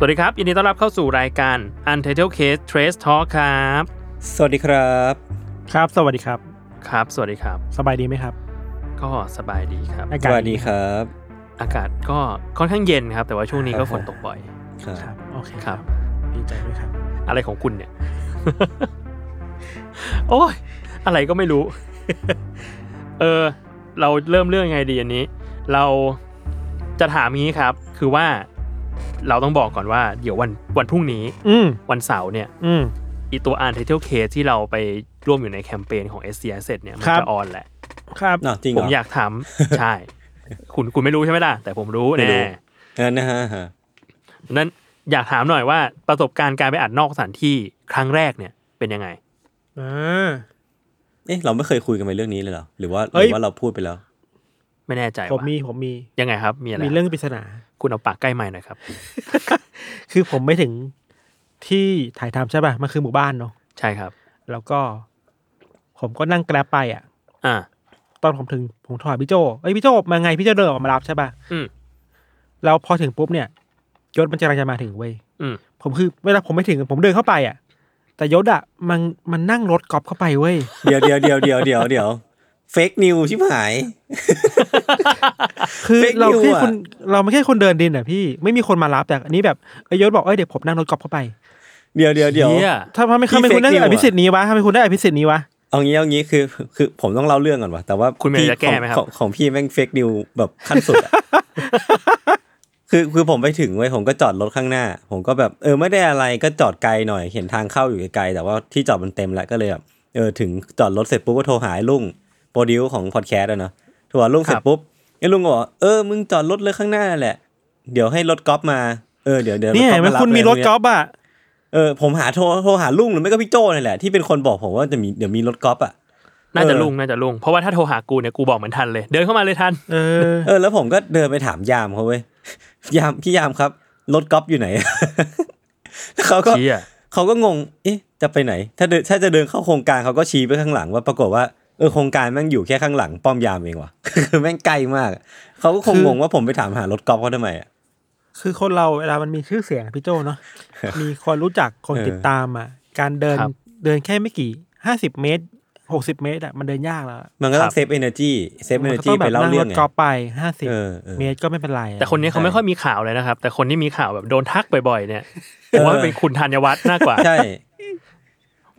สวัสดีครับยินดีต้อนรับเข้าสู่รายการ Untitled Case Trace Talk ครับ สวัสดีครับ ครับ สวัสดีครับ ครับ สวัสดีครับ สบายดีไหมครับ ก็สบายดีครับ อาสกาศวัสดีครับ อากาศก็ค่อนข้างเย็นครับ แต่ว่าช่วงนี้ก็ฝนตกบ่อยครับครับ โอเคครับ ดีใจด้วยครับ อะไรของคุณเนี่ย โอ้ย อะไรก็ไม่รู้ เออ เราเริ่มเรื่องไงดีอันนี้ เราจะถามงี้ครับ คือว่า เราต้องบอกก่อนว่าเดี๋ยววันวันพรุ่งนี้อืมวันเสาร์เนี่ยอืมอีตัว Untitled Case ที่เราไปร่วมอยู่ในแคมเปญของ s c s เนี่ยมันครับจะออนแหละ ครับน่ะจริงเหผรมออยากถามใช่ คุณคุณไม่รู้ใช่ไหมล่ะ แต่ผมรู้ไม่รู้แน่นั่นนะฮะฮะนั้นอยากถามหน่อยว่าประสบการณ์การไปอัดนอกสถานที่ครั้งแรกเนี่ยเป็นยังไงอ่าเอ๊ะเราไม่เคยคุยกันไปเรื่องนี้เลยเหรอหรือว่าหเอ้ยรือว่าเราพูดไปแล้ว ไม่แน่ใจผมว่ามีผมมียังไงครับ มีอะไรมีเรื่องปริศนา คุณเอาปากใกล้ไม้หน่อยครับ คือผมไม่ถึงที่ถ่ายทำใช่ป่ะ มันคือหมู่บ้านเนาะใช่ครับ แล้วก็ ผมก็นั่งแกร็บไปอะ อ่า ตอนผมถึงผมโทรหาพี่โจเอ้ยพี่โจมาไงพี่โจเดินออกมารับใช่ป่ะอืมแล้วพอถึงปุ๊บเนี่ยยศมันจะกำลังจะมาถึงเว้ยอืมผมคือเวลาผมไม่ถึงผมเดินเข้าไปอะ แต่ยศอะมันมันนั่งรถกอล์ฟเข้าไปเว้ย เดี๋ยวเดี๋ยวเดี๋ยวเดี๋ยวเดี๋ยวเดี๋ยว เฟกนิวชิบหาย คือ Fake เรา news แค่อะคนเราไม่แค่คนเดินดินอะพี่ไม่มีคนมารับแต่อันนี้แบบเอ้ยยศบอกเอ้ยเดี๋ยวผมนั่งรถกอล์ฟเข้าไป เดี๋ยวเดี๋ยวเดี๋ยวเหี้ยถ้าทำไมพี่ทำไมคุณได้ fake news อภิสิทธิ์นี้วะทำไมคุณได้อภิสิทธิ์นี้วะเอางี้เอางี้คือคือผมต้องเล่าเรื่องก่อนวะแต่ว่าคุณมีอะไรจะแก้ไหมครับของของพี่แม่งเฟกนิวแบบขั้นสุดอะคือคือผมไปถึงไว้ยผมก็จอดรถข้างหน้า ผมก็แบบเออไม่ได้อะไรก็จอดไกลหน่อยเห็นทางเข้าอยู่ไกลๆแต่ว่าที่จอดมันเต็มแล้วก็เลยแบบเออถึงจอดรถเสร็จปุ๊บก็โทรหาไอ้ลุงโป รดิวของพอดแคสต์อะเนาะโทรหาลุงเสร็จปุ๊บไอ้ลุงก็บอกเออมึงจอดรถเลยข้างหน้านั่นแหละ เดี๋ยวให้รถกอล์ฟมาเออเดี๋ยวเดี๋ยวเนี่ยรถเห็นไหมก๊อฟาคุณมีรถเลยกอล์ฟอะเออผมหาโทรโทรหาลุงหรือไม่ก็พี่โจ้นี่แหละที่เป็นคนบอกผมว่าจะมีเดี๋ยวมีรถกอล์ฟอะน่าจะเออลุงน่าจะลุงเพราะว่าถ้าโทรหากูเนี่ยกูบอกเหมือนทันเลย เดินเข้ามาเลยทันเออเออแล้วผมก็เดินไปถามยามเขาเว้ยยามพี่ยามครับรถกอล์ฟอยู่ไหนแล้วเขาก็เชี่ยเขาก็งงเอ๊ะจะไปไหน ถ้าเดินถ้าจะเดินเข้าโครงการเขาก็ชี้ไปข้างหลังว่าปรากฏว่า เออโครงการแม่งอยู่แค่ข้างหลังป้อมยามเองว่ะคือแม่งใกล้มากเขาก็คงคืองงว่าผมไปถามหารถกอล์ฟเขาทำไมอะคือคนเราเวลามันมีชื่อเสียงอะพี่โจเนาะมีคนรู้จักคนเออติดตามอะการเดินครับเดินแค่ไม่กี่ห้าสิบเมตรหกสิบเมตรอะมันเดินยากแล้วอะมันก็ต้อครังบเซฟเอเนอร์จีเซฟเอมัเนนอก็ร์จีต้องแบไปบเล่านั่งเรื่รองถไงกอล์ฟไปห้าสิบเออเออเมตรก็ไม่เป็นไรอะแต่คนนี้เขาไม่ค่อยมีข่าวเลยนะครับ แต่คนที่มีข่าวแบบโดนทักบ่อยๆ เนี่ยผมว่าเป็นคุณธัญวัฒน์มากกว่า ใช่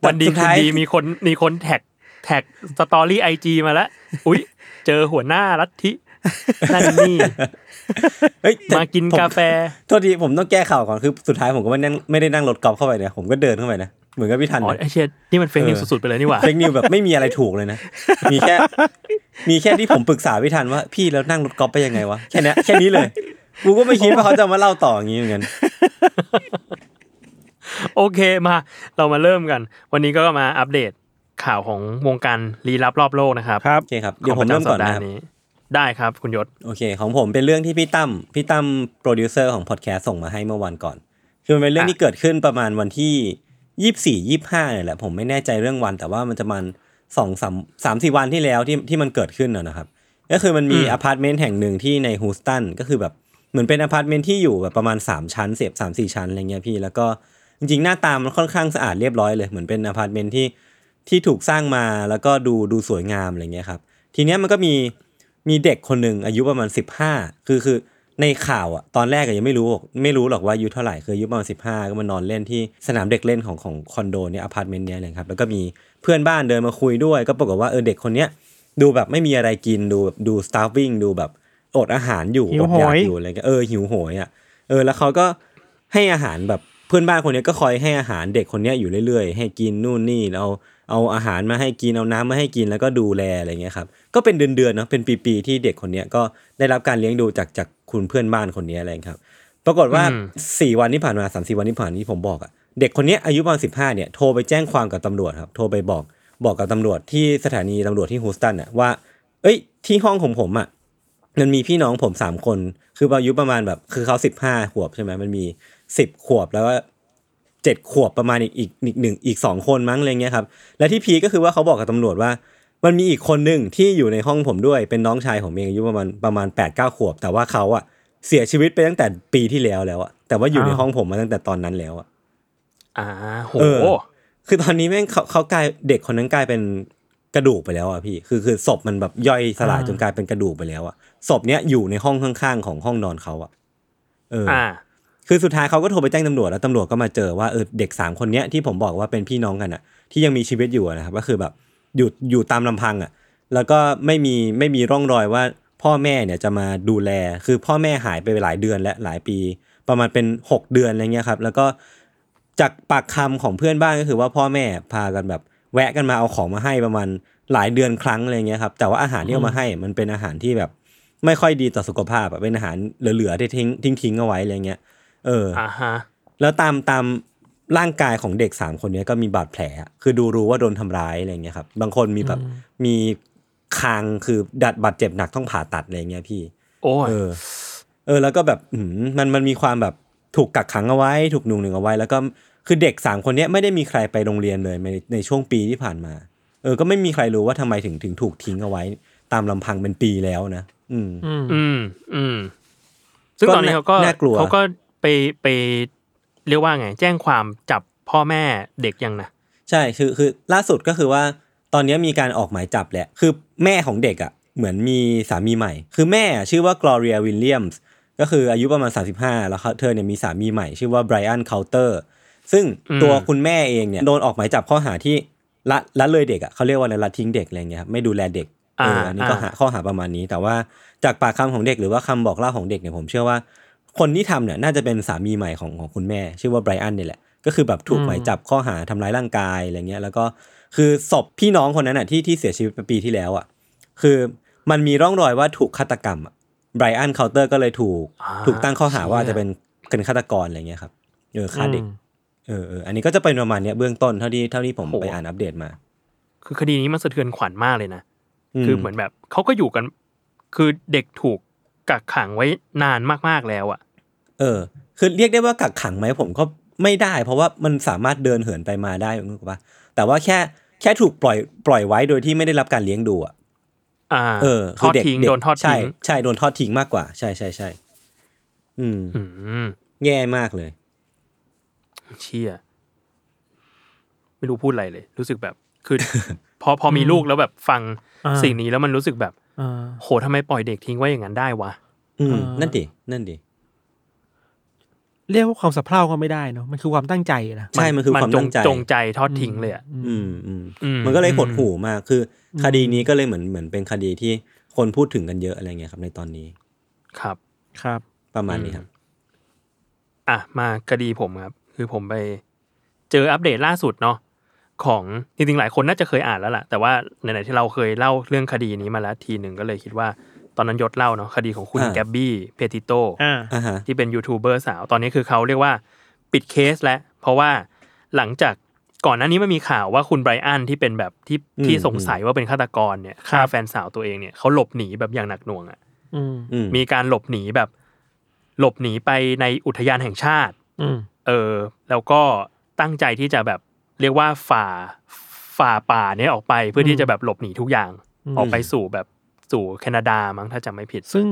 วันดีสุดคืนท้ายดีมีคนมีคนแท็กแท็กสตอรี่ไอจีมาแล้ว อุ๊ย เจอหัวหน้าลัทธินั่นนี่เฮ้ยแต่มากินผมกาแฟ โทษทีผมต้องแก้ข่าวก่อน คือสุดท้ายผมก็ไม่นั่งไม่ได้นั่งรถกอล์ฟเข้าไปเนี่ยผมก็เดินเข้าไปนะเหมือนกับพี่ทันอ๋อนะไอเชียนี่มัน fake news เออสุดๆไปเลยนี่หว่า fake news แบบไม่มีอะไรถูกเลยนะ มีแค่ มีแค่ที่ผมปรึกษาพี่ทันว่าพี่แล้วนั่งรถกอล์ฟไปยังไงวะแค่เนี้ยแค่นี้เลยกูก็ไม่คิดว่าเขาจะมาเล่าต่ออย่างนี้เหมือนกันโอเคมาเรามาเริ่มกัน วันนี้ก็มาอัปเดต ข่าวของวงการลี้ลับรอบโลกนะครับครับโอเคครับเดี๋ยวผมเริ่มก่อนนะครับขงปจำสัปดาห์นี้ได้ครับคุณยศโอเค ของผมเป็นเรื่องที่พี่ตั้มพี่ตั้มโปรดิวเซอร์ของพอดแคสต์ส่งมาให้เมื่อวันก่อน คือมันเป็นเรื่องอะที่เกิดขึ้นประมาณวันที่ยี่สิบสี่ยี่สิบห้าเนี่ยแหละผมไม่แน่ใจเรื่องวัน แต่ว่ามันจะมันสองสามสามสี่วันที่แล้วที่ที่มันเกิดขึ้นนะนะครับ ก็คือมันมีอพาร์ตเมนต์แห่งหนึ่งที่ในฮูสตันก็คือแบบเหมือนเป็นอพาร์ตเมนต์ที่อยู่แบบประมาณ3ชั้นเสียบสามสี่ชั้นอะไรเงี้ยพี่แล้วก็จริงๆหน้าตามันค่อนข้างสะอาดเรียบร้อยเลยเหมือนเป็นอพาร์ตเมนต์ที่ ที่ถูกสร้างมาแล้วก็ดูดูสวยงามอะไรเงี้ยครับ ทีเนี้ยมันก็มีมีเด็กคนหนึ่งอายุประมาณ 15 คือคือในข่าวอะตอนแรกก็ยังไม่รู้หรอกไม่รู้หรอกว่าอายุเท่าไหร่คืออายุประมาณสิบห้าก็มานอนเล่นที่สนามเด็กเล่นของของคอนโดเนี่ยอพาร์ตเมนต์เนี้ยเลยครับแล้วก็มีเพื่อนบ้านเดินมาคุยด้วย ก็ปรากฏว่าเออเด็กคนเนี้ยดูแบบไม่มีอะไรกินดูแบบดู starving ดูแบบอดอาหารอยู่หิวอดอยากโหยอยู่อะไรเงี้ยเออหิวโหยอะเออแล้วเขาก็ให้อาหารแบบเพื่อนบ้านคนเนี้ยก็คอยให้อาหารเด็กคนเนี้ยอยู่เรื่อยๆ ให้กินนู่นนี่เอา เอาอาหารมาให้กินเอาน้ำมาให้กินแล้วก็ดูแลอะไรเงี้ยครับก็เป็นเดือนๆเนาะเป็นปีๆที่เด็กคนเนี้ยก็ได้รับการเลี้ยงดูจากจากคุณเพื่อนบ้านคนนี้อะไรครับ ปรากฏว่าอืมสี่วันที่ผ่านมาสามสี่วันที่ผ่านมาที่ผมบอกอะเด็กคนเนี้ยอายุประมาณสิบห้าเนี่ยโทรไปแจ้งความกับตำรวจครับ โทรไปบอกบอกกับตำรวจที่สถานีตำรวจที่ฮูสตันอะว่า เอ้ย ที่ห้องของผมอะมันมีพี่น้องผมสามคน คืออายุประมาณแบบ คือเขาสิบห้าขวบใช่ไหมมันมีสิบขวบแล้วก็ เจ็ดขวบประมาณอีกอีกอีกหนึ่งอีกสองคนมั้งอะไรเงี้ยครับและที่พีคก็คือว่าเขาบอกกับตำรวจว่า มันมีอีกคนหนึ่งที่อยู่ในห้องผมด้วยเป็นน้องชายผมเองอายุประมาณประมาณแปดเก้าขวบ แต่ว่าเขาอะเสียชีวิตไปตั้งแต่ปีที่แล้วแล้วอะแต่ว่าอยู่ในห้องผมมาตั้งแต่ตอนนั้นแล้วอะอ่าโหเออคือตอนนี้แม่งเขาเขากลายเด็กคนนั้นกลายเป็นกระดูกไปแล้วอะพี่ คือคือศพมันแบบย่อยสลายอ่าจนกลายเป็นกระดูกไปแล้วอะศพเนี้ยอยู่ในห้องข้างๆของห้องนอนเขาอะ เออออ่า คือสุดท้ายเขาก็โทรไปแจ้งตำรวจแล้วตำรวจก็มาเจอว่าเออเด็กสามคนเนี้ยที่ผมบอกว่าเป็นพี่น้องกันอะที่ยังมีชีวิตอยู่นะครับก็คือแบบอยู่อยู่ตามลำพังอะแล้วก็ไม่มีไม่มีร่องรอยว่าพ่อแม่เนี่ยจะมาดูแล คือพ่อแม่หายไปหลายเดือนและหลายปี ประมาณเป็นหกเดือนอะไรเงี้ยครับแล้วก็จากปากคำของเพื่อนบ้านก็คือว่าพ่อแม่พากันแบบแวะกันมาเอาของมาให้ประมาณหลายเดือนครั้งอะไรเงี้ยครับแต่ว่าอาหารที่เอามาให้มันเป็นอาหารที่แบบไม่ค่อยดีต่อสุขภาพเป็นอาหารเหลือๆที่ทิ้งทิ้งทิ้งเอาไว้อะไรเงี้ย เอออ่าฮะแล้วตามตามร่างกายของเด็กสามคนเนี้ยก็มีบาดแผลอะคือดูรู้ว่าโดนทำร้ายอะไรเงี้ยครับ บางคนมีแบบมีคางคือดัดบาดเจ็บหนักต้องผ่าตัดอะไรเงี้ยพี่ โอ้ยเออ เออ แล้วก็แบบอืมมันมันมีความแบบถูกกักขังเอาไว้ ถูกหนุ่งหนึ่งเอาไว้ แล้วก็คือเด็กสามคนเนี้ยไม่ได้มีใครไปโรงเรียนเลยในในช่วงปีที่ผ่านมา เออ ก็ไม่มีใครรู้ว่าทำไมถึงถึงถูกทิ้งเอาไว้ ตามลำพังเป็นปีแล้วนะ อืม อืม อืมอืมซึ่งก็ตอนนี้เขาก็น่ากลัวเขาก็ ไปไปเรียกว่าไง แจ้งความจับพ่อแม่เด็กยังนะใช่คือคือล่าสุดก็คือว่า ตอนนี้มีการออกหมายจับแหละ คือแม่ของเด็กอะเหมือนมีสามีใหม่ คือแม่อะชื่อว่า Gloria Williams ก็คืออายุประมาณ 35 แล้วเขาเธอเนี่ยมีสามีใหม่ ชื่อว่า Brian Coulter ซึ่งตัวคุณแม่เองเนี่ยโดนออกหมายจับข้อหาที่ละละเลยเด็กอะเขาเรียกว่าอะไรละทิ้งเด็กอะไรเงี้ยครับไม่ดูแลเด็กเอออันนี้ก็หาข้อหาประมาณนี้ แต่ว่าจากปากคำของเด็กหรือว่าคำบอกเล่าของเด็กเนี่ยผมเชื่อว่า คนที่ทำเนี่ยน่าจะเป็นสามีใหม่ของของคุณแม่ ชื่อว่าไบรอันเนี่ยแหละ ก็คือแบบถูกหมายจับข้อหาทำร้ายร่างกายอะไรเงี้ย แล้วก็คือศพพี่น้องคนนั้นอะที่ที่เสียชีวิตไปปีที่แล้วอะ คือมันมีร่องรอยว่าถูกฆาตกรรมอะไบรอันเคาน์เตอร์ก็เลยถูกอ่าถูกตั้งข้อหาว่าเชี่ยจะเป็นเป็นฆาตกรอะไรเงี้ยครับเออฆ่าเด็กเออเอออันนี้ก็จะเป็นประมาณเนี้ยเบื้องต้นเท่าที่เท่าที่ผมไปอ่านอัปเดตมา คือคดีนี้มันสะเทือนขวัญมากเลยนะ คือเหมือนแบบเขาก็อยู่กัน คือเด็กถูกกักขังไว้นานมากๆแล้วอะ เออ คือเรียกได้ว่ากักขังไหมผมก็ไม่ได้ เพราะว่ามันสามารถเดินเหินไปมาได้นึกออกปะแต่ว่าแค่แค่ถูกปล่อยปล่อยไว้โดยที่ไม่ได้รับการเลี้ยงดูอะอ่าเออทอดเด็กทิ้งเด็กโดนทอดใช่ทิ้งใช่โดนทอดทิ้งมากกว่า ใช่ใช่ใช่อืมอืมแย่มากเลย เชี่ยไม่รู้พูดอะไรเลย รู้สึกแบบคือพอพอมีลูกแล้วแบบฟังอ่าสิ่งนี้แล้วมันรู้สึกแบบอ่าโหทำไมปล่อยเด็กทิ้งไว้อย่างนั้นได้วะอืมอ่านั่นั่นดินั่นดิ เรียกว่าความสะเพร่าก็ไม่ได้เนาะมันคือความตั้งใจนะใช่มันคือความจตั้งงใจจงใจทอดทิ้งเลยอะอืมอืมอืมมันก็เลยหดอืมหู่มากคือ คดีนี้ก็เลยเหมือนเหมือนเป็นคดีที่คนพูดถึงกันเยอะอะไรเงี้ยครับ ในตอนนี้ ครับครับ ประมาณนี้ครับ อะมาคดีผมครับ คือผมไป เจออัปเดตล่าสุดเนาะของจริงๆหลายคนน่าจะเคยอ่านแล้วล่ะ แต่ว่าไหนๆที่เราเคยเล่าเรื่องคดีนี้มาแล้วทีหนึ่งก็เลยคิดว่า ตอนนั้นยศเล่าเนาะคดีของคุณอ่า แกบบี้เพติโต อ่า อ่าฮะ ที่เป็นยูทูบเบอร์สาวตอนนี้คือเขาเรียกว่าปิดเคสแล้ว เพราะว่าหลังจากก่อนหน้านี้มันมีข่าวว่าคุณไบรอันที่เป็นแบบที่อืม ที่สงสัยว่าเป็นฆาตกรเนี่ยฆ่าครับแฟนสาวตัวเองเนี่ยเขาหลบหนีแบบอย่างหนักหน่วงอะอืมอืมมีการหลบหนีแบบ หลบหนีไปในอุทยานแห่งชาติ อืม เออแล้วก็ตั้งใจที่จะแบบเรียกว่าฝ่าฝ่าป่าเนี่ยออกไปเพื่อที่จะแบบหลบหนีทุกอย่าง อืม ออกไปสู่แบบ สู่แคนาดามั้งถ้าจำไม่ผิด ซึ่ง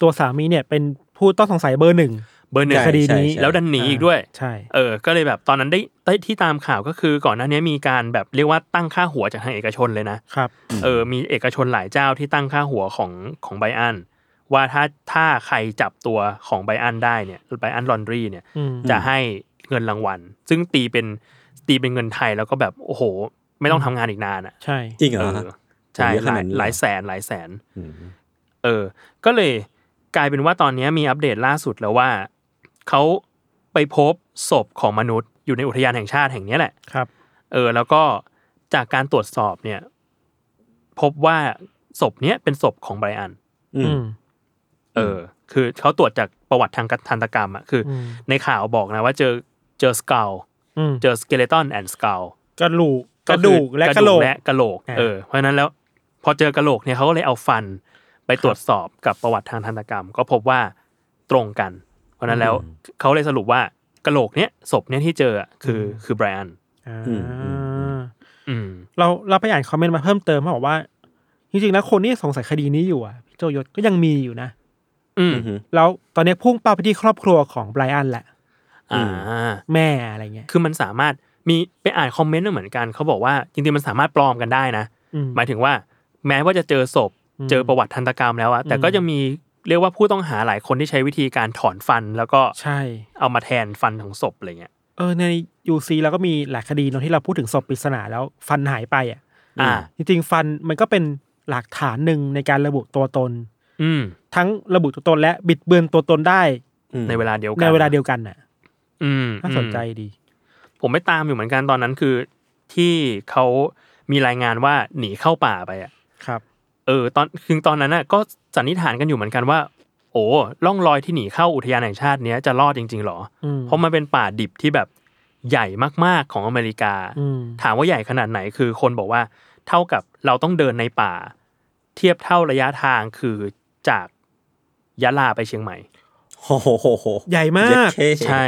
ตัวสามีเนี่ยเป็นผู้ต้องสงสัยเบอร์หนึ่งเบอร์หนึ่งใช่คดีนี้ใช่แล้วดันหนีอีกด้วยใช่เออ ก็เลยแบบตอนนั้นได้ได้ที่ตามข่าวก็คือก่อนหน้านี้มีการแบบเรียกว่าตั้งค่าหัวจากทางเอกชนเลยนะครับเออมีเอกชนหลายเจ้าที่ตั้งค่าหัวของของไบอันว่าถ้าถ้าใครจับตัวของไบอันได้เนี่ยไบอันลอนดรีเนี่ยอืมจะให้เงินรางวัล ซึ่งตีเป็นตีเป็นเงินไทยแล้วก็แบบโอ้โห ไม่ต้องทำงานอีกนานอะใช่จริงเหรอเอฮะอ ใช่เยอะหขลานาดยนี้เหรอหลายแสนหลายแสนอืมเออ ก็เลยกลายเป็นว่าตอนนี้มีอัปเดตล่าสุดแล้วว่าเขาไปพบศพของมนุษย์อยู่ในอุทยานแห่งชาติแห่งเนี้ยแหละครับ เออ แล้วก็จากการตรวจสอบเนี่ย พบว่าศพเนี้ยเป็นศพของไบรอันอือืมมเออ คือเขาตรวจจากประวัติทางทันตกรรมอะคืออมในข่าวบอกนะว่าเจอเจอสก l ลอืมเจอสเกเลตันแอนด์สก l ลกระดูกกระดูกและกระโหลกและกระโหลกอ่าเออ เพราะฉะนั้นแล้ว พอเจอกระโหลกเนี่ยเขาก็เลยเอาฟันไปตรวจสอบกับประวัติทางทันตกรรม ก็พบว่าตรงกัน เพราะฉะนั้นแล้วเขาเลยสรุปว่ากระโหลกเนี้ยศพเนี้ยที่เจออะคือคือไบรอันอ่าอืมอืมอืมอืมเราเราไปอ่านคอมเมนต์มาเพิ่มเติมเขาบอกว่า จริงๆแล้วคนที่สงสัยคดีนี้อยู่อะพี่โจยศก็ยังมีอยู่นะ อืมอืมแล้วตอนนี้พุ่งเป้าไปที่ครอบครัวของไบรอันแหละอ่า แม่อะไรเงี้ยคือมันสามารถมีไปอ่านคอมเมนต์เหมือนกันเขาบอกว่าจริงๆมันสามารถปลอมกันได้นะอืมหมายถึงว่า แม้ว่าจะเจอศพอืมเจอประวัติทันตกรรมแล้วอะแต่อืมก็จะมีเรียกว่าผู้ต้องหาหลายคนที่ใช้วิธีการถอนฟันแล้วก็ใช่เอามาแทนฟันของศพอะไรเงี้ยเออในยูซีเราก็มีหลายคดีเนอะที่เราพูดถึงศพปริศนาแล้วฟันหายไปอะอ่า จริงๆฟันมันก็เป็นหลักฐานหนึ่งในการระบุตัวตน อืมทั้งระบุตัวตนและบิดเบือนตัวตนได้อืมในเวลาเดียวกันในเวลาเดียวกันน่ะ อืมน่าสนใจดี ผมไปตามอยู่เหมือนกันตอนนั้นคือที่เขามีรายงานว่าหนีเข้าป่าไปอะ ครับ เออตอนคือตอนนั้นน่ะก็สันนิษฐานกันอยู่เหมือนกันว่า โอ้ล่องรอยที่หนีเข้าอุทยานแห่งชาติเนี้ยจะรอดจริงๆหรออืมเพราะมันเป็นป่าดิบที่แบบใหญ่มากๆของอเมริกาอืมถามว่าใหญ่ขนาดไหนคือคนบอกว่าเท่ากับเราต้องเดินในป่า เทียบเท่าระยะทางคือจากยะลาไปเชียงใหม่โอ้โหโหโหใหญ่มากเย็ดเคใช่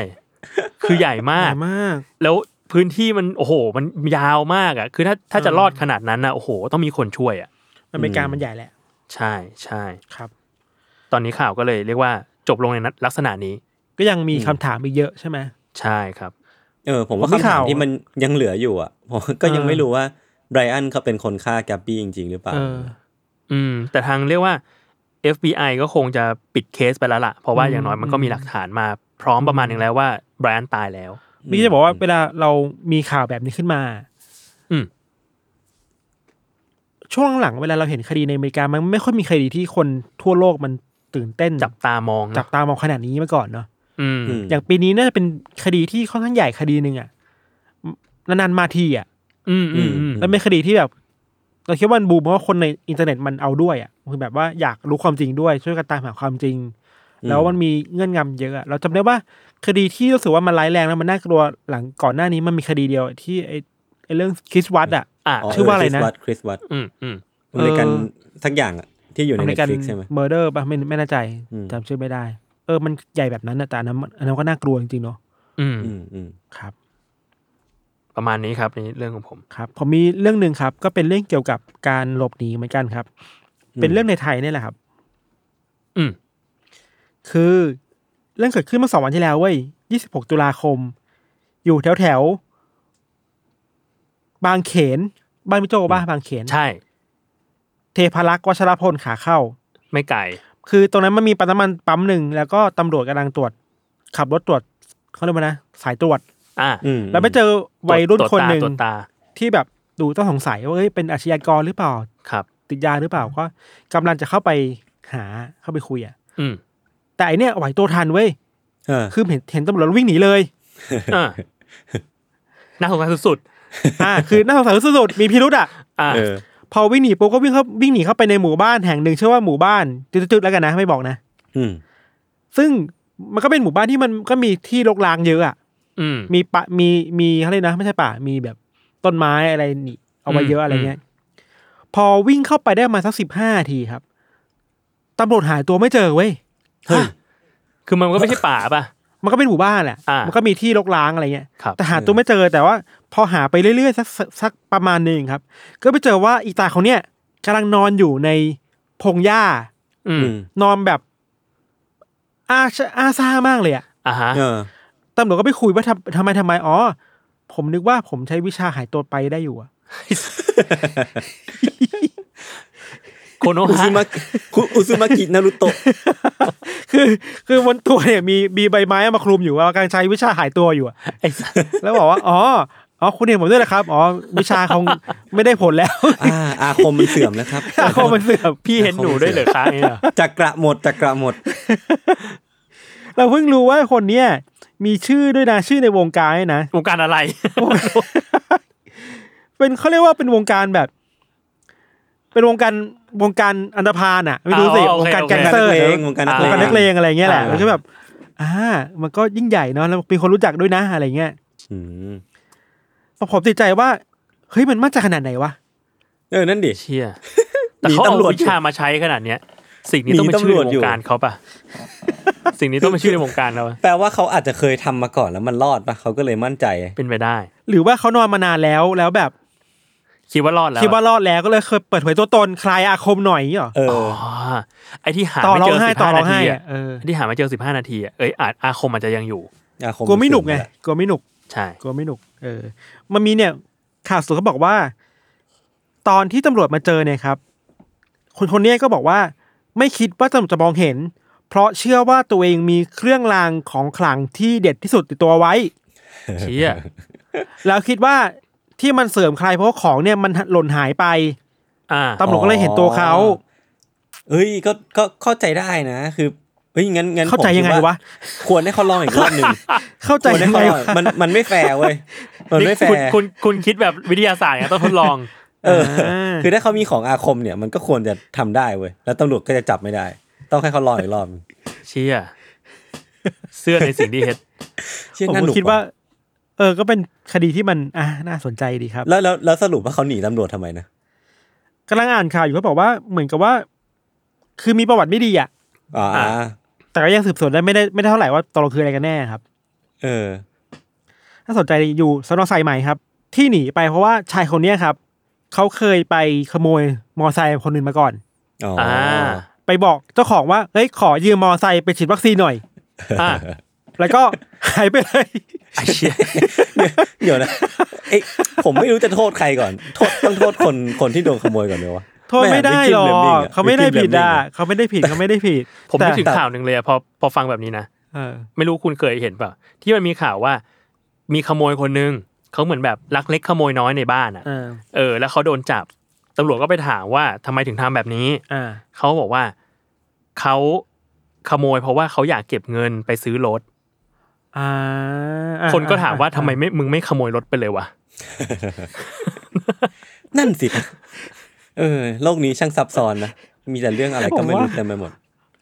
คือใหญ่มาใหกญ่มาก แล้วพื้นที่มันโอ้โห มันยาวมากอะ คือถ้าถ้าจะรอดขนาดนั้นนะโอ้โห ต้องมีคนช่วยอะ อเมริกามันใหญ่แหละ ใช่ใช่ครับ ตอนนี้ข่าวก็เลยเรียกว่าจบลงในลักษณะนี้ ก็ยังมีคำถามอีกเยอะใช่ไหมใช่ครับ เออ ผมว่าผมมีคำถามข่าวที่มันยังเหลืออยู่อะผมก็ยังเออไม่รู้ว่าไบรอันเขาเป็นคนฆ่าแกบบี้จริง ๆ หรือเปล่าเอออืม แต่ทางเรียกว่า FBI ก็คงจะปิดเคสไปแล้วล่ะ เพราะว่าอืมอย่างน้อยมันก็มีหลักฐานมาพร้อมประมาณหนึ่งแล้วว่าไบรอันตายแล้วนี่จะบอกว่าเวลาเรามีข่าวแบบนี้ขึ้นมาอืม ช่วงหลังๆเวลาเราเห็นคดีในอเมริกามันไม่ค่อยมีคดีที่คนทั่วโลกมันตื่นเต้นจับตามองนะจับตามองขนาดนี้มาก่อนเนาะอืมอืมอย่างปีนี้น่าจะเป็นคดีที่ค่อนข้างใหญ่คดีหนึ่งอะนานๆมาทีอะอืมอืมอืมแล้วเป็นคดีที่แบบเราคิดว่ามันบูมเพราะว่าคนในอินเทอร์เน็ตมันเอาด้วยอะคือแบบว่าอยากรู้ความจริงด้วย ช่วยกันตามหาความจริง แล้วมันมีเงื่อนงำเยอะอะเราจำได้ว่าคดีที่รู้สึกว่ามันร้ายแรงแล้วมันน่ากลัวหลังก่อนหน้านี้มันมีคดีเดียวที่ไอ้ไอ้เรื่องคริสวัตอะ อะชื่อว่าอะไรนะคริสวัตอืมอืมอเมริกันสักอย่างอะที่อยู่ในอเมเน็ริตกัน Netflix ใช่ไหม murder ป่ะไม่ไม่แน่ใจอืมจำชื่อไม่ได้ เออมันใหญ่แบบนั้นนะแต่อันนั้นอันนั้นก็น่ากลัวจริงๆเนาะอืมอืมอืมครับ ประมาณนี้ครับนี่เรื่องของผมครับผมมีเรื่องหนึ่งครับ ก็เป็นเรื่องเกี่ยวกับการหลบหนีเหมือนกันครับ เป็นเรื่องในไทยนี่แหละครับ อืมคือเรื่องเกิดขึ้นเมื่อสองวันที่แล้วเว้ย26ตุลาคม อยู่แถวแถวๆ บางเขนบ้านพิโจบ้าบางเขน ใช่ เทพารักษ์วัชรพลขาเข้า ไม่ไกล คือตรงนั้นมันมีปั๊มน้ำมันปั๊มหนึ่งแล้วก็ตำรวจกำลังตรวจ ขับรถตรวจเขาเรียกว่านะ สายตรวจ อะอืมแล้วไปเจอวัยรุ่นตวจคนหนึ่งตาตรวจตาที่แบบดูต้องสงสัยว่าเอ้ยเป็นอาชญากรหรือเปล่าครับ ติดยาหรือเปล่าก็กำลังจะเข้าไปหาเข้าไปคุยอะ อืมแต่ไอเนี้ยไหวตัวทันเว้ยเออคือเห็นเห็นตำรวจแล้ววิ่งหนีเลยอะน่าสงสารสุด อ่าคือน่าสงสัยสุดๆมีพิรุธอะๆอะเออพอวิ่งหนีปุ๊บก็วิ่งเข้าวิ่งหนีเข้าไปในหมู่บ้านแห่งหนึ่งชื่อว่าหมู่บ้านจุดๆแล้วกันนะไม่บอกนะอืมซึ่งมันก็เป็นหมู่บ้านที่มันก็มีที่รกร้างเยอะอะอืมมีปะมีมีอะไรยกนะ ไม่ใช่ป่ามีแบบต้นไม้อะไรนี่เอาไว้เยอะอืมอะไรเงี้ย พอวิ่งเข้าไปได้ประมาณสักสิบห้าทีครับตำรวจหาตัวไม่เจอเว้ยเฮ้ยคือมันก็ไม่ใช่ป่าป่ะ มันก็เป็นหมู่บ้านแหละอ่ามัมันก็มีที่รกร้างอะไรเงี้ยครับแต่หาตัวไม่เจอแต่ว่า พอหาไปเรื่อยๆสักสักสักประมาณหนึ่งครับ ก็ไปเจอว่าอีตาเขาเนี่ยกำลังนอนอยู่ในพงหญ้า อืมอืมนอนแบบ อาชอาซามากเลยอะอะฮะเออตำรวจก็ไปคุยว่าทำทำไมทำไมอ๋อผมนึกว่าผมใช้วิชาหายตัวไปได้อยู่อะกูโนอุฮะซุมาคุอุซุมากินารุโตะ คือคือบนตัวเนี่ยมีมีใบไม้มาคลุมอยู่ว่ากำลังใช้วิชาหายตัวอยู่อะไอ้สัสแล้วบอกว่าอ๋ออ๋อคุณเห็นผมด้วยนะครับอ๋อวิชาคงไม่ได้ผลแล้วอ่าอาคมมันเสื่อมแล้วครับอาคมมันเสื่อมพี่เห็นหนูด้วยเหรอคะเนี่ยเหรอจักระหมดจักระหมด เราเพิ่งรู้ว่าคนเนี้ยมีชื่อด้วยนะชื่อในวงการด้วยนะวงการอะไร เป็นเขาเรียกว่าเป็นวงการแบบ เป็นวงการวงการอันธพาลอะไม่รู้สิอ๋อโอเควงการโอเคแก๊งสเตอร์วงการนักเลงวงการนักเลงอะไรเงี้ยแหละอ่าแล้วก็แบบอ่ามันก็ยิ่งใหญ่เนาะแล้วมีคนรู้จักด้วยนะอะไรเงี้ยอืมผมติดใจว่าเฮ้ยมันมั่นใจขนาดไหนวะเออนั่นดิเชี่ยแต่เขาหนีเอาตำรวจวิชามาใช้ขนาดเนี้ยสิ่งนี้ต้องเป็นหนีชื่อตำรวจในวอยู่งการเขาปะสิ่งนี้ต้องเป็นชื่อในวงการเราปะแปลว่าเขาอาจจะเคยทำมาก่อนแล้วมันรอดปะเขาก็เลยมั่นใจเป็นไปได้ หรือว่าเขานอนมานานแล้วแล้วแบบ คิดว่ารอดแล้วคิดว่ารอดแล้วก็เลยเคยเปิดเผยตัวตนคลายอาคมหน่อยอย่างงี้เหรอเอออ๋อไอ้ที่หาต่อไม่ร้อเจงอไห้สิบต่อห้าร้อนางไห้ทีอะอะเออไอ้ที่หาไม่เจอสิบห้านาทีอะเอ้ยอาจอาคมอาจจะยังอยู่อาคมกลัวไม่หนุกไงเสื่อมปแล้วกลัวไม่หนุกใช่กลัวไม่หนุก เออ มันมีเนี่ยข่าวสุดเขาบอกว่า ตอนที่ตำรวจมาเจอเนี่ยครับ คนคนเนี้ยก็บอกว่า ไม่คิดว่าตำรวจจะมองเห็น เพราะเชื่อว่าตัวเองมีเครื่องรางของขลังที่เด็ดที่สุดติดตัวไว้เชี่ยแล้วคิดว่า ที่มันเสริมใครเพราะว่าของเนี่ยมันหล่นหายไป อ่าตำรวจก็เลยเห็นตัวเขาเอ้ยก็ก็เข้าใจได้นะคือเฮ้ยงั้นงั้นเข้าใจผมคิดยังไงวะควรให้เขาลองอีกรอบหนึ่งเข้าใจควรให้ยังเขาไงลองวะมันมันไม่แฟร์เว้ยมันไม่แฟคุณร์คุณคุณคิดแบบวิทยาศาสตร์ไงต้องทดลอง เออาคือถ้าเขามีของอาคมเนี่ยมันก็ควรจะทำได้เว้ยแล้วตำรวจก็จะจับไม่ได้ ต้องให้เขาลองอีกรอบเชี่ยเสื้อในสิ่งที่เฮ็ดเชี่ยผมน่าหก็นุกคิดว่า เออ ก็เป็นคดีที่มันอะน่าสนใจดีครับ แล้วแล้วแล้วสรุปว่าเขาหนีตำรวจทำไมนะกำลังอ่านข่าวอยู่เขาบอกว่าเหมือนกับว่า คือมีประวัติไม่ดีอะอ๋ออ่าแต่ก็ยังสืบสวนได้ไม่ได้ไม่ได้เท่าไหร่ว่าตกลงคืออะไรกันแน่ครับ เออถ้าสนใจอยู่สนอไซใหม่ครับ ที่หนีไปเพราะว่าชายคนเนี้ยครับเขาเคยไปขโมยมอไซค์คนอื่นมาก่อนอ๋ออ่าอ่าไปบอกเจ้าของว่าเฮ้ยขอยืมมอไซค์ไปฉีดวัคซีนหน่อยอ่า แล้วก็หายไปเลยไอ้เชี่ยเดี๋ยวนะเอ้ยผมไม่รู้จะโทษใครก่อน โทษต้องโทษคนคนที่โดนขโมยก่อนเลยวะโทษไม่ได้หรอกเขาไม่ได้ผิดอะเขาไม่ได้ผิดเขาไม่ได้ผิด ผมแต่นึกถึงข่าวหนึ่งเลยอะพอพอฟังแบบนี้นะเออไม่รู้คุณเคยเห็นเปล่าที่มันมีข่าวว่า มีขโมยคนนึงเขาเหมือนแบบลักเล็กขโมยน้อยในบ้านอะเออเออแล้วเขาโดนจับตำรวจก็ไปถามว่าทำไมถึงทำแบบนี้อ่าเขาบอกว่าเขาขโมยเพราะว่าเขาอยากเก็บเงินไปซื้อรถอ่าอ่า คนก็ถามว่าอ่ทำไมไม่มึงไม่ขโมยรถไปเลยวะนั่นสิเออโลกนี้ช่างซับซ้อนนะมีแต่เรื่องอะไรก็ไม่รู้เต็มไปหมด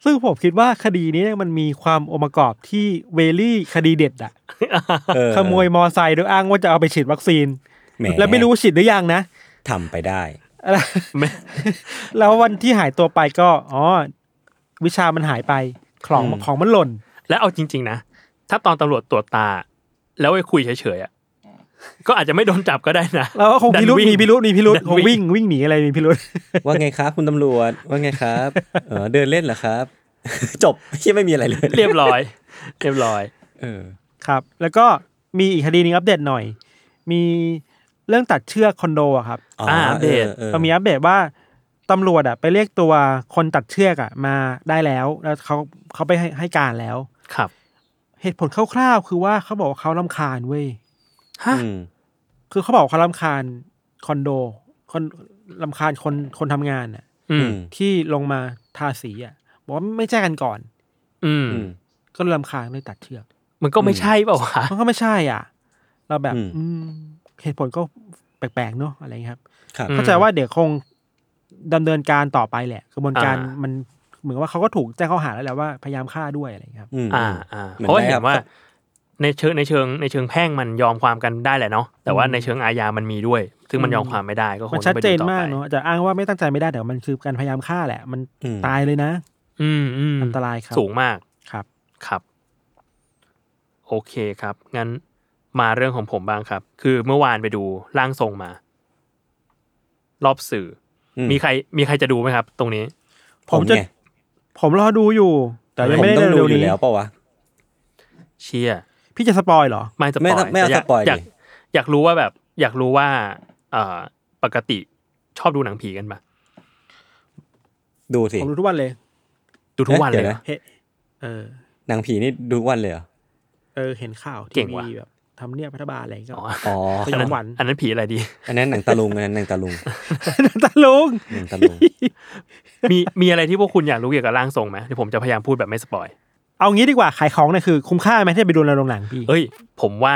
ซึ่งผมคิดว่าคดีนี้เนี่ยมันมีความองค์ประกอบที่เวลี่คดีเด็ดอะเออขโมยมอไซค์โดยอ้างว่าจะเอาไปฉีดวัคซีนแหมแล้วไม่รู้ฉีดหรือยังนะทำไปได้อะไรไม่แล้ววันที่หายตัวไปก็ อ๋อ วิชามันหายไปของอืมของมันหล่น แล้วเอาจริง ๆ นะ ถ้าตอนตำรวจตรวจตา แล้วไปคุยเฉยๆอะก็อาจจะไม่โดนจับก็ได้นะแล้วก็คงดันพิรุษวิ่งมีพิรุษมีพิรุษดันคงวิ่งวิ่งหนีอะไรมีพิรุษว่าไงครับ คุณตำรวจว่าไงครับเออเดินเล่นเหรอครับ จบที่ไม่มีอะไรเลย เรียบร้อย เรียบร้อย เออครับ แล้วก็มีอีกคดีหนึงอัปเดตหน่อย มีเรื่องตัดเชือกคอนโดอะครับอ๋ออ่าอัปเดตออก็มีอัปเดตว่าตำรวจอะไปเรียกตัวคนตัดเชือกอะมาได้แล้ว แล้วเขาเขาไปให้ให้การแล้วครับ เหตุผลคร่าวๆคือว่าเขาบอกว่าเขาลำคาญเว้ยฮะอืมคือเขาบอกว่าเขาลำคาญคอนโด คนลำคาญคนคนทำงานอะอืมที่ลงมาทาสีอะบอกว่าไม่แจ้งกันก่อน อืมอืมก็เลยลำคาญเลยตัดเชือก มันก็ไม่ใช่เปล่าวะมันก็ไม่ใช่ อะ เราแบบ อืมอืมเหตุผลก็แปลกๆเนอะอะไรอย่างเงี้ยครับครับอืมเข้าใจว่าเดี๋ยวคงดำเนินการต่อไปแหละ กระบวนการอ่ามัมัน เหมือนว่าเขาก็ถูกแจ้งข้อหาแล้วแหละว่าพยายามฆ่าด้วยอะไรอย่างเงี้ยครับอืมอ่าอ่าเหมือนเพราะว่าได้เห็ครับนว่าในเชิงในเชิงในเชิงแพ่งมันยอมความกันได้แหละเนาะแต่ว่าอืมในเชิงอาญามันมีด้วย ซึ่งมันอืมยอมความไม่ได้ก็คงมันต้ชัอดงไปเจดูนต่อมากไปเนอะจะอ้างว่าไม่ตั้งใจไม่ได้แต่มันคือการพยายามฆ่าแหละ มันอืมตายเลยนะ อืมอืมอันตรายครับสูงมากครับครับ โอเคครับ งั้นมาเรื่องของผมบ้างครับ คือเมื่อวานไปดูร่างทรงมา รอบสื่ออมมีใคร มีใครจะดูไหมครับ ตรงนี้ ผมจะไง ผมรอดูอยู่ แต่ยังไม่ได้ผมต้องดูเร็วอๆยู่นี้แล้วปะวะเชียพี่จะสปอยเหรอ ไม่สปไม่อยต้องไม่เอาแต่ยากสปอยดิอยากอยากรู้ว่าแบบ อยากรู้ว่า เอ่อปกติชอบดูหนังผีกันปะดูสิผมดูทุกวันเลย ดูทุกวันเลยเอ๊ะเหรอเฮ้เออหนังผีนี่ดูทุกวันเลยเหรอเออเห็นข่าวเก่ทีงว่ะวีแบบ ทำเนียบรัฐบาลอะไรก็อ๋ออ๋อสยองหวานอันนั้นผีอะไรดี อันนั้นหนังตะลุงอันนั้นหนังตะลุงตะลุงหนังตะลุงมีมีอะไรที่พวกคุณอยากรู้เกี่ยวกับร่างทรงไหมเดี๋ยวผมจะพยายามพูดแบบไม่ spoil เอางี้ดีกว่าขายของเนี่ยคือคุ้มค่าไหมที่จะไปดูในโรงหนังพี่เอ้ย ผมว่า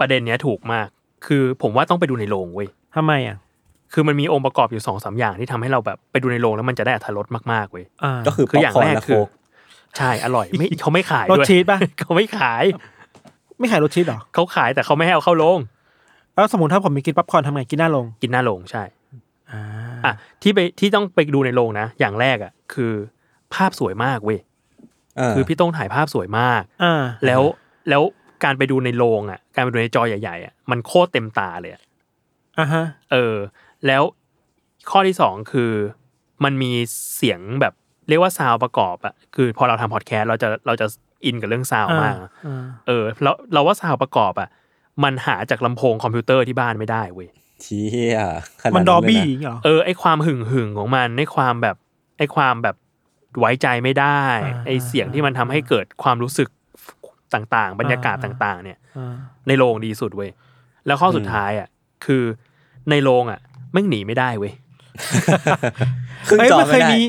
ประเด็นเนี้ยถูกมาก คือผมว่าต้องไปดูในโรงเว้ยทำไมอะคือมันมีองค์ประกอบอยู่สองสามอย่างที่ทำให้เราแบบไปดูในโรงแล้วมันจะได้อรรถรสมากๆเว้ยอ่าก็คือคืออย่างแรกคือป๊อปคอร์นและโคอกใช่อร่อยไม่เขาไม่ขายรสด้วยชีสป่ะเขาไม่ขาย ไม่ขายรสชีสเหรอเขาขายแต่เขาไม่ให้เอาเข้าโรงแล้วสมมติถ้าผมมีกินป๊อปคอร์นทำไงกินหน้าโรงกินหน้าโรงใช่อ่าอะที่ไปที่ต้องไปดูในโรงนะ อย่างแรกอะ คือ ภาพสวยมากเว้ยเออคือพี่ต้องถ่ายภาพสวยมากอ่าแล้วแล้วการไปดูในโรงอะ การไปดูในจอใหญ่ๆอะมันโคตรเต็มตาเลยอะอ่าฮะ เออ แล้วข้อที่สองคือ มันมีเสียงแบบเรียกว่าซาวประกอบอะคือพอเราทำพอดแคสต์เราจะเราจะ อินกับเรื่องซาวมากอะอ่าเออแล้วเราว่าซาวประกอบอะ มันหาจากลำโพงคอมพิวเตอร์ที่บ้านไม่ได้เว้ยเชี่ยขนาดมัน Dolby เลยะอย่างเงี้ยเหรอเออไอความหึ่งหึงๆของมันไอความแบบไอความแบบไว้ใจไม่ได้อ่าไอเสียงที่มันทำให้เกิดความรู้สึกต่างๆ บรรยากาศอ่าต่าง ๆ เนี่ยอ่าในโรงดีสุดเว้ยแล้วข้อสุดท้ายอะคือในโรงอะแม่งหนีไม่ได้เว้ยครึ่งเอ้ยจอมันเคไม่ยได้มี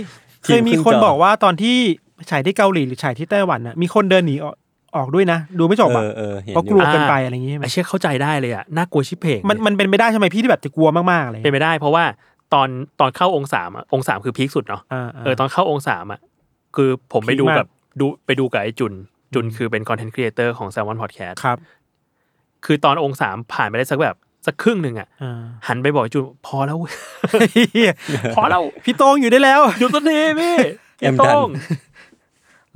ทีเคมยมีครึ่งคนจอบอกว่าตอนที่ ฉายที่เกาหลีหรือฉายที่ไต้หวันน่ะมีคนเดินหนีออกออกด้วยนะ ดูไม่จบเออะอเออเห็นเพราะอกยู่ลัวเกินไปอะไรอย่างงี้ใช่ไหมไอเชี่ยเข้าใจได้เลยอะน่ากลัวชิบเพงมันมันเป็นไปได้ใช่ไหมพี่ที่แบบจะกลัวมากๆอะไรเป็นไปได้ เพราะว่าตอนตอนเข้าองค์สามอะองค์สามคือพีคสุดเนาะอ่าเออตอนเข้าองค์สามอะคือผมไปดูพีคมากกับดูไปดูกับไอจุนจุนคือเป็นคอนเทนต์ครีเอเตอร์ของ Salmon Podcast ครับ คือตอนองค์สามผ่านไปได้สักแบบสักครึ่งหนึ่งอะอ่าหันไปบอกไอ้จุนพอแล้วเว้ยเหี้ยพอแล้วพี่โต้งอยู่ได้แล้วหยุดสักทีพี่แอมพี่ดันโต้อง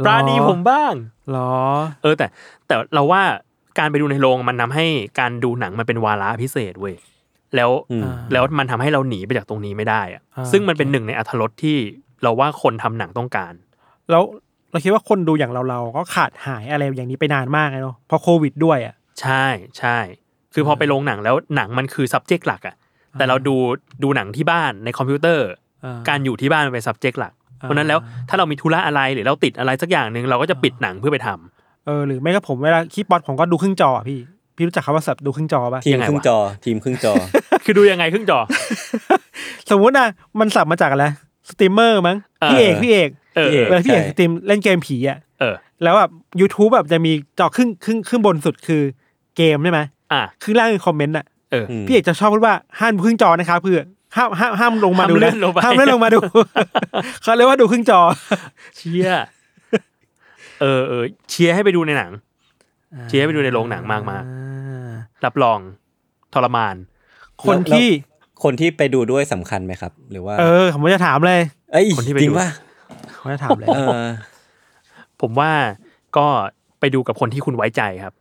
ปราณีผมบ้างหรอ เออแต่แต่เราว่าการไปดูในโรงมันทำให้การดูหนังมันเป็นวาระพิเศษเว้ยแล้วอืมแล้วมันทำให้เราหนีไปจากตรงนี้ไม่ได้อะอ่าซึ่งมันเป็นหนึ่งในอัธรสที่เราว่าคนทำหนังต้องการ แล้วเราคิดว่าคนดูอย่างเราเราๆก็ขาดหายอะไรอย่างนี้ไปนานมากเลยเนาะเพราะโควิดด้วยอะใช่ใช่คือพอไปโรงหนังแล้วหนังมันคือ subject หลักอะแต่เราดูดูหนังที่บ้านในคอมพิวเตอร์อ่าการอยู่ที่บ้านมันเป็น subject หลักอ่า เพราะฉะนั้นแล้วถ้าเรามีธุระอะไรหรือเราติดอะไรสักอย่างหนึ่งเราก็จะปิดหนังเพื่อไปทำเออหรือไม่ก็ผมเวลาคีย์บอร์ดผมก็ดูครึ่งจออะพี่พี่รู้จักคำว่าศัพท์ดูครึ่งจอป่ะทีมยังไงครึ่งวะจอ ทีมครึ่งจอ คือดูยังไงครึ่งจอ สมมุตินะมันศัพท์มาจากอะไรสตรีมเมอร์มั้งเออพี่เอกพี่เอกเออพี่เอกเวลาพี่เอกใช่ stream เล่นเกมผีอะเออแล้วแบบ YouTube แบบจะมีจอครึ่งครึ่งครึ่งบนสุดคือเกมใช่ไหมอะครึ่งล่างคือคอมเมนต์อะเอออืมพี่เอกจะชอบพูดว่าห้ามดูครึ่งจอนะครับเพื่อ ห้ามห้ามห้ามลงมาดูห้ามเลื่นะอนลงไปห้ามเลื่อนลงมาดูเขาเรียกว่าดูครึ่งจอ เชียเออเออเชียร์ให้ไปดูในหนัง เชียร์ให้ไปดูในโรงหนังมากมากอ่าๆรับรองทรมาน คนที่คนที่ไปดูด้วยสำคัญไหมครับ หรือว่า เออ ผมจะถามเลยเอ้ยคนที่ไปจริงดูป่ะผมจะถามเลยเออผมว่าก็ไปดูกับคนที่คุณไว้ใจครับ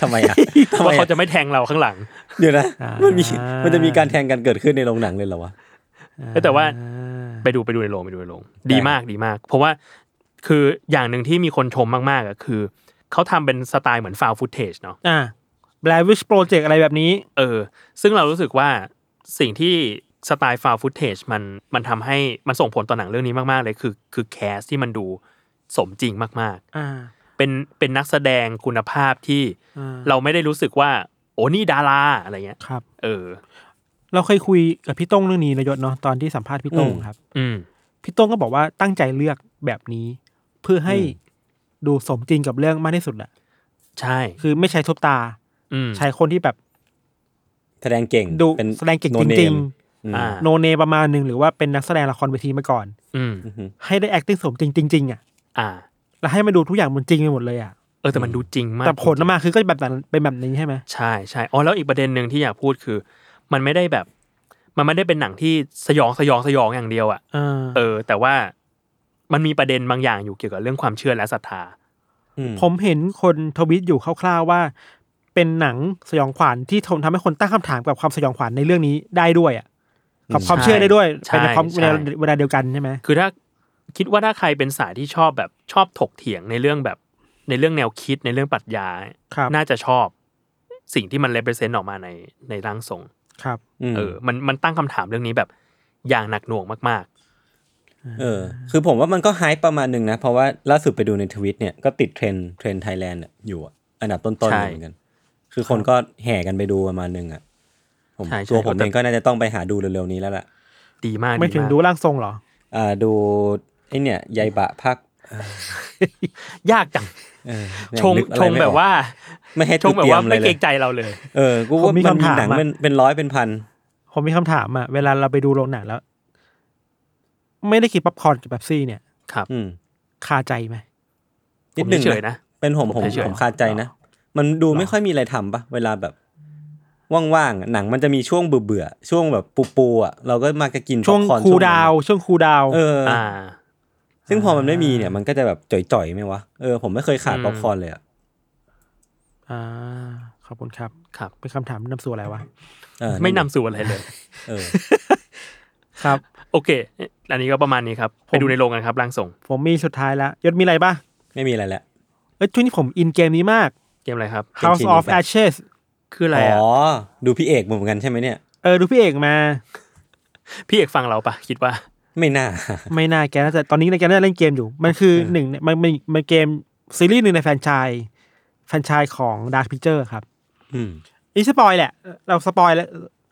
ทำไมอะเพทำไมราะเขาอะจะไม่แทงเราข้างหลัง เดี๋ยวนะอ่ามันมีมันจะมีการแทงกันเกิดขึ้นในโรงหนังเลยเหรอวะเอ้ยแต่ว่าอ่าไปดูไปดูในโรงไปดูในโรงดีมากดีมาก เพราะว่าคืออย่างหนึ่งที่มีคนชมมากๆอะคือเขาทำเป็นสไตล์เหมือนฟาวฟุตเทจเนาะอ่า Blair Witch Project อะไรแบบนี้ เออ ซึ่งเรารู้สึกว่าสิ่งที่สไตล์ฟาวฟุตเทจมันมันทำให้มันส่งผลต่อหนังเรื่องนี้มากๆเลยคือ คือแคสที่มันดูสมจริงมากอ่าๆ เป็นเป็นนักแสดงคุณภาพที่อ่าเราไม่ได้รู้สึกว่า โอ้นี่ดาราอะไรเงี้ยครับ เออ เราเคยคุยกับพี่โต้งเรื่องนี้นายศเนาะตอนที่สัมภาษณ์พี่โต้งอืมครับ อืมพี่โต้งก็บอกว่าตั้งใจเลือกแบบนี้ เพื่อให้อืมดูสมจริงกับเรื่องมากที่สุดอะใช่ คือไม่ใช้ทุบตาอืมใช้คนที่แบบ แสดงเก่งดูเป็นแสดงเก่ง no จ name ริงอืมอ่าๆโนเนประมาณหนึ่งหรือว่าเป็นนักแสดงละครเวทีมาก่อน อืมอือหือให้ได้ acting สมจริงจริงๆอะอ่า แล้วให้มาดูทุกอย่างมันจริงไปหมดเลยอะเออแต่มันดูจริงมากแต่ผลออกมาคือก็แบบนั้นเป็นแบบนี้ใช่ไหมใช่ใช่อ๋อแล้วอีกประเด็นหนึ่งที่อยากพูดคือ มันไม่ได้แบบ มันไม่ได้เป็นหนังที่สยองสยองสยองอย่างเดียวอะ่ะเออเออ แต่ว่ามันมีประเด็นบางอย่างอยู่เกี่ยวกับเรื่องความเชื่อและศรัทธาอืมผมเห็นคนทวิตอยู่คร่าวๆว่า เป็นหนังสยองขวัญที่ทำทำให้คนตั้งคำถามกับความสยองขวัญในเรื่องนี้ได้ด้วยอะกับความเชื่อได้ด้วยใช่เป็นในความใช่เวลาเวลาเดียวกันใช่ไหมคือถ้า คิดว่าถ้าใครเป็นสายที่ชอบแบบชอบถกเถียงในเรื่องแบบ ในเรื่องแนวคิดในเรื่องปรัชญาครับน่าจะชอบสิ่งที่มันเลเ e เซนต์ออกมาในในร่างทรงครับมเออ มันมันตั้งคำถามเรื่องนี้แบบอย่างหนักหน่วงมากเออ คือผมว่ามันก็ไฮป์ประมาณหนึ่งนะ เพราะว่าล่าสุดไปดูในทวิตเนี่ยก็ติดเทรนด์เทรนไทยแลนด์อยู่อะอันดับต้นๆใช่เลยเหมือนกัน คือคนก็แห่กันไปดูประมาณหนึ่งอะผมใช่ใช่ตัวผมแต่เองก็น่าจะต้องไปหาดูเร็วๆนี้แล้วล่ะ ดีมากไม่ถึงากดูร่างทรงเหรออ่าดู ไอเนี่ยยายบะภาคยากจังเออเนี่ยชงนึกอะไรชงไม่แบออบกว่า ไม่ให้ชงแบบเตรียว่ามเลไม่ยเกเลรยงใจเราเลย เออกูผมว่ามีมันมีคำถามหนังอะเป็นเป็นร้อยเป็นพันผมมีคำถามอะเวลาเราไปดูโรงหนังแล้ว ไม่ได้กินป๊อปคอร์นกับแบบเป๊ปซี่เนี่ยครับ อืมคาใจไหมนิดผมหนึ่งเฉยๆนะเป็นผมผมผมเฉยๆผมคาใจนะมันดูไม่ค่อยมีอะไรทำปะเวลาแบบว่างๆอะหนังมันจะมีช่วงเบื่อๆช่วงแบบปูๆอะเราก็มาจะกินป๊อปคอร์นช่วงนั้น cool downช่วง cool down เอออ่า ซึ่งพอมันไม่มีเนี่ยมันก็จะแบบจ่อยๆไหมวะ เออผมไม่เคยขาดอืมป๊อปคอร์นเลยอะอ่าขอบคุณครับครับเป็นคำถามนำสู่อะไรวะเออไม่นำสู่อะไรเลย เออ ครับ โอเค อันนี้ก็ประมาณนี้ครับ ไปดูในโรงกันครับร่างส่ง ผมมีสุดท้ายแล้วยศมีอะไรป่ะไม่มีอะไรแล้วเอ้ยช่วงนี้ผมอินเกมนี้มาก เกมอะไรครับ House Genshin of Impact Ashes คืออะไรอ๋ออะดูพี่เอกเหมือนกันใช่ไหมเนี่ย เออ ดูพี่เอกมา พี่เอกฟังเราปะคิดว่า ไม่น่า ไม่น่าแกน่าจะตอนนี้แกน่าจะเล่นเกมอยู่ มันคือเออหนึ่งมันมันมันเกมซีรีส์หนึ่งในแฟรนไชส์แฟรนไชส์ของ Dark Picture ครับ อืมนี่ spoil แหละ เรา spoil แล้ว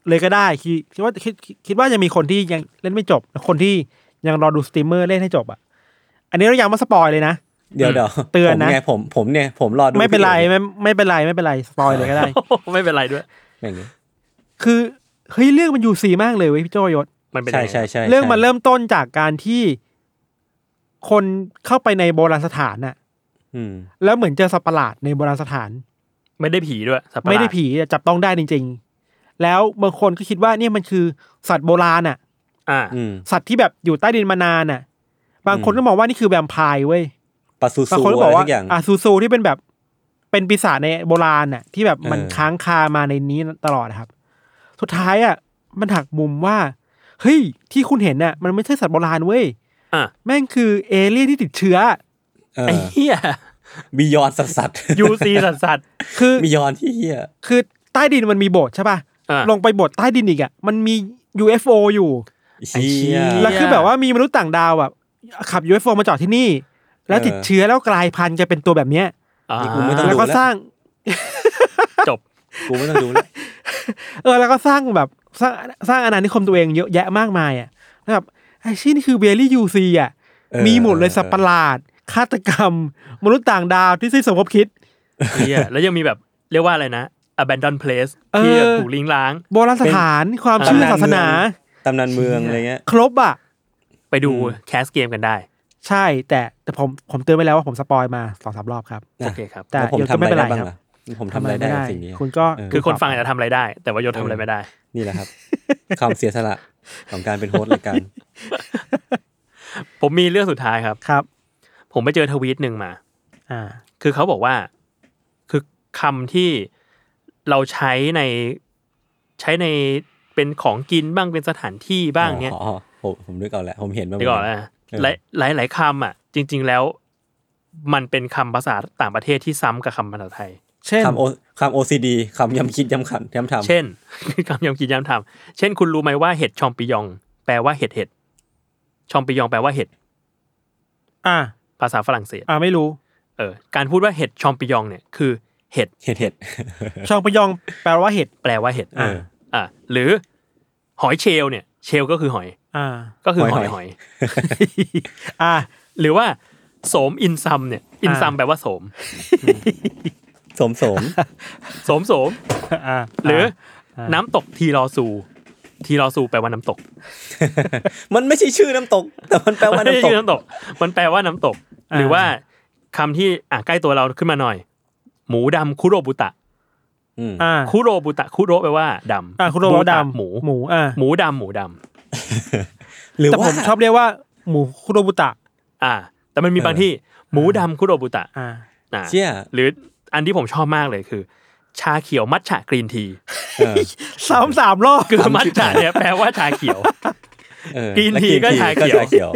เลยก็ได้ คิดคิดว่าคิดคิดคิดว่ายังมีคนที่ยังเล่นไม่จบและคนที่ยังรอดูสตรีมเมอร์เล่นให้จบอะ อันนี้เราย้ำว่า spoil เลยนะเดี๋ยวเดี๋ยวเตือนนะผมไงผมผมเนี่ยผมรอดูไม่เป็นไรพี่อกไม่ไม่เป็นไรไม่เป็นไร spoil เลยก็ได้ ไม่เป็นไรด้วยอย่างงี้คือเฮ้ยเรื่องมัน UC มากเลยเว้ยพี่โจยศ มันเป็นใช่ยังไงใช่ใช่เรื่องมันใช่เริ่มต้นจากการที่คนเข้าไปในโบราณสถานน่ะอืมแล้วเหมือนเจอสัตว์ประหลาดในโบราณสถาน ไม่ได้ผีด้วยสัตว์ประหไม่ลาได้ผีแต่จับต้องได้จริง ๆ แล้วบางคนก็คิดว่าเนี่ยมันคือสัตว์โบราณน่ะ อ่าอืมสัตว์ที่แบบอยู่ใต้ดินมานานน่ะ บางคนอืมก็มองว่านี่คือแวมไพร์เว้ยปลาซูบางซูคนก็อะบอไรกว่าทุกอย่างอาซูซูที่เป็นแบบเป็นปีศาจในโบราณน่ะ ที่แบบมันเออค้างคามาในนี้ตลอดนะครับ สุดท้ายอะมันหักมุมว่า เฮ้ย ที่คุณเห็นน่ะ มันไม่ใช่สัตว์โบราณเว้ยอะแม่งคือเอเลี่ยนที่ติดเชื้อเออไอ้เหี้ย beyond สัสสัส UC สัสสัสคือ beyondที่เฮียคือใต้ดินมันมีโบสถ์ใช่ป่ะอะลงไปโบสถ์ใต้ดินอีกอะมันมี UFO อยู่ไอ้เชี่เฮียยแล้วคือแบบว่ามีมนุษย์ต่างดาวแบบขับ UFO มาจอดที่นี่ แล้วเออติดเชื้อแล้วกลายพันธุ์จะเป็นตัวแบบเนี้ยอ่านี่กูไม่ต้องแล้วก็ดูแล้วสร้างจบกูไม่ต้องดูแล้วเออแล้วก็สร้างแบบ สร้างสร้างอาณานิคมตัวเองเยอะแยะมากมายอะแล้วแบบไอ้ชี่นี่คือ very UC อะเออมีหมดเลยสัตว์ประหลาดฆาตกรรม มนุษย์ต่างดาวที่สิ้นสมคบคิดเหี้ยแล้วยังมีแบบเรียกว่าอะไรนะ abandoned place เออที่ถูกทิ้งร้าง โบราณสถานความเชื่อศาสนาตำนานเมืองอะไรเงี้ย ครบอะ ไปดูอืม cast เกมกันได้ ใช่แต่แต่ผมผมเตือนไปแล้วว่าผม spoil มาสองสามรอบครับ โอเคครับ แต่แล้วผมเดี๋ยวทำก็อะไม่ไรเป็นไรได้บ้างครับล่ะ ผมทำอะไรได้กับสิ่งนี้คุณก็เออคือคนฟังอาจจะทำอะไรได้ แต่ว่าโยนทำอะไรไม่ได้ นี่แหละครับความเสียสละของการเป็นโฮสต์รายการผมมีเรื่องสุดท้ายครับครับ ผมไปเจอทวีตหนึ่งมา อ่า คือเขาบอกว่า คือคำที่เราใช้ในใช้ในเป็นของกินบ้างเป็นสถานที่บ้างเนี้ยอ๋อผมผมนึกเอาแล้ว ผมเห็นมาเดี๋ยวก่อนนะเออหลายหลายหลายคำอะ จริง ๆแล้ว มันเป็นคำภาษาต่างประเทศที่ซ้ำกับคำภาษาไทย เช่นคำโอคำ OCD คำย้ำคิดย้ำขันย้ำทำเช่นคำย้ำคิดย้ำทำเช่น คุณรู้ไหมว่าเห็ดชอมปิยอง แปลว่าเห็ดเห็ดชอมปิยองแปลว่าเห็ดอ่าภาษาฝรั่งเศสอ่าไม่รู้ เออ การพูดว่าเห็ดชอมปิยองเนี่ยคือเห็ดเห็ดเห็ดชองปยอง แปลว่าเห็ดแปลว่าเห็ดเอออ่าหรือ หอยเชลลเนี่ย เชลลก็คือหอย อ่า ก็คือหหออยยหอย อ่า หรือว่าโสมอินซัมเนี่ย อินซัมอ่าแปลว่าโสม สมสมโสมโสมอ่าหรืออ่าน้ำตกทีรอซูทีรอซูแปลว่าน้ำตก มันไม่ใช่ชื่อน้ำตก แต่มันแปลว่าไม่ใช่น้ำตกชื่อน้ำตก มันแปลว่าน้ำตกอ่าหรือว่าคำที่อะใกล้ตัวเราขึ้นมาหน่อย หมูดำคุโรบุตะอืมอ่าคุโรบุตะคุโรแปลว่าดำอ่าคุณโรบตะดำหมูหมูอ่าหมูดำหมูดำหรือแต่ผว่ามชอบเรียกว่า หมูคุโรบุตะ อ่า แต่มันมีเออบางที่ หมูดำคุโรบุตะอ่าอ่าเชี่ยหรือ อันที่ผมชอบมากเลยคือ ชาเขียวมัทฉะกรีนทีเออซ้ำสามรอบคือมัทฉะเนี่ยแปลว่าชาเขียวเออกรีนทีแล้วก็ชาเขียวชาเขียว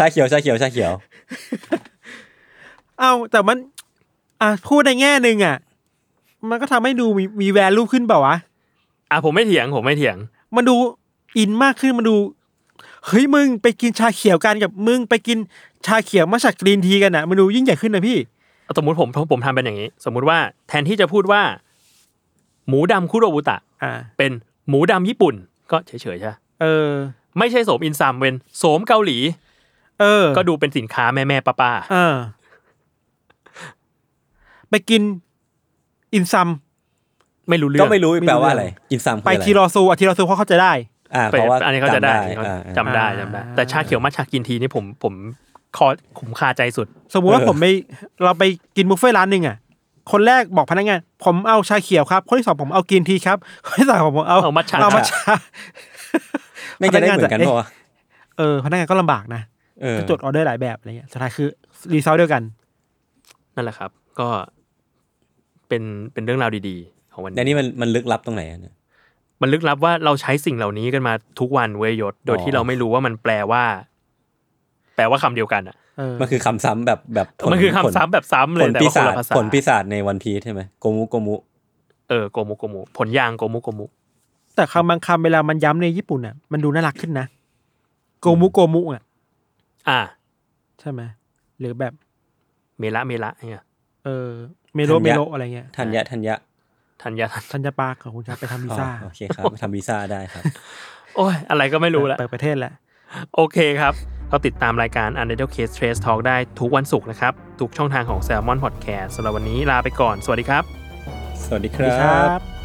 ชาเขียวชาเขียวชาเขียว เอ้าแต่มัน อ่าพูดในแง่หนึ่งอะ มันก็ทำให้ดูมีมีแวลูขึ้นเปล่าวะอะผมไม่เถียงผมไม่เถียง มันดูอินมากขึ้นมันดูเฮ้ยมึงไปกินชาเขียวกันกับมึงไปกินชาเขียวมาจากกรีนทีกันอะมันดูยิ่งใหญ่ขึ้นนะพี่ สมมุติผมผมทำเป็นอย่างนี้ สมมุติว่าแทนที่จะพูดว่า หมูดำคุโรบุตะอ่า เป็นหมูดำญี่ปุ่น ก็เฉยๆใช่ปะเออ ไม่ใช่โสมอินซัมเป็นโสมเกาหลี เออก็ดูเป็นสินค้าแม่แม่ป้าป้าเออ ไปกิน อินซัม ๆไม่รู้เรื่องก็ไม่รู้ไม่รู้แปลว่าอะไรเรื่องอินซัมคือไปอะไรทีรอซูอะทีรอซูเพราะเขาใจะได้ อ่าไปเพราะว่าอันนี้เขาจะได้จำเขาอ่าจำได้อ่าจำได้ แต่ชาเขียวมัทฉากินทีนี่ผมผม คอผมคาใจสุด สมมุติว่าเออผมไปเราไปกินบุฟเฟ่ต์ร้านหนึ่งอะคนแรกบอกพนักงาน ผมเอาชาเขียวครับ คนที่สองผมเอากรีนทีครับ คนที่สามผมเอาเอามัทฉะเอามัทฉะไม่จะได้เหมือนกันพนักงานจะปะวะเออพนักงานก็ลำบากนะเออก็จดออเดอร์หลายแบบอะไรเงี้ยสุดท้ายคือรีซอลเดียวกัน นั่นแหละครับ ก็เป็นเป็นเรื่องราวดีๆ ของวันแต่นี้นี่มันมันลึกลับตรงไหนอะเนี่ยมันลึกลับว่าเราใช้สิ่งเหล่านี้กันมาทุกวันเวยยศโดยอ๋อที่เราไม่รู้ว่ามันแปลว่า แปลว่าคำเดียวกันอะเออมันคือคำซ้ำแบบแบบผลมันคือคำผลซ้ำแบบซ้ำเลผยลแต่ปีว่าคนศาจละภาษาผลปีศาจในวันพีใช่ไหมโกมุโกมุ เออโกมุโกมุ ผลยางโกมุโกมุ แต่คำบางคำเวลามันย้ำในญี่ปุ่นอะมันดูน่ารักขึ้นนะโกมุโกมุอะอ่า ใช่ไหมหรือแบบเมละเมละเนี่ยเออเมโลเมโลอะไรเงี้ย ทัญญะทัญญะทันยาทันธัญปาของคุณครับไปทำวีซ่าอ๋อโอเคครับทำวีซ่าได้ครับ โอ้ยอะไรก็ไม่รู้ละเปิดประเทศแหละโอเคครับ เราติดตามรายการ Untitled Case Trace Talk ได้ทุกวันศุกร์นะครับ ทุกช่องทางของ Salmon Podcast สำหรับวันนี้ลาไปก่อน สวัสดีครับ สวัสดีคสวัสดีครัรับบ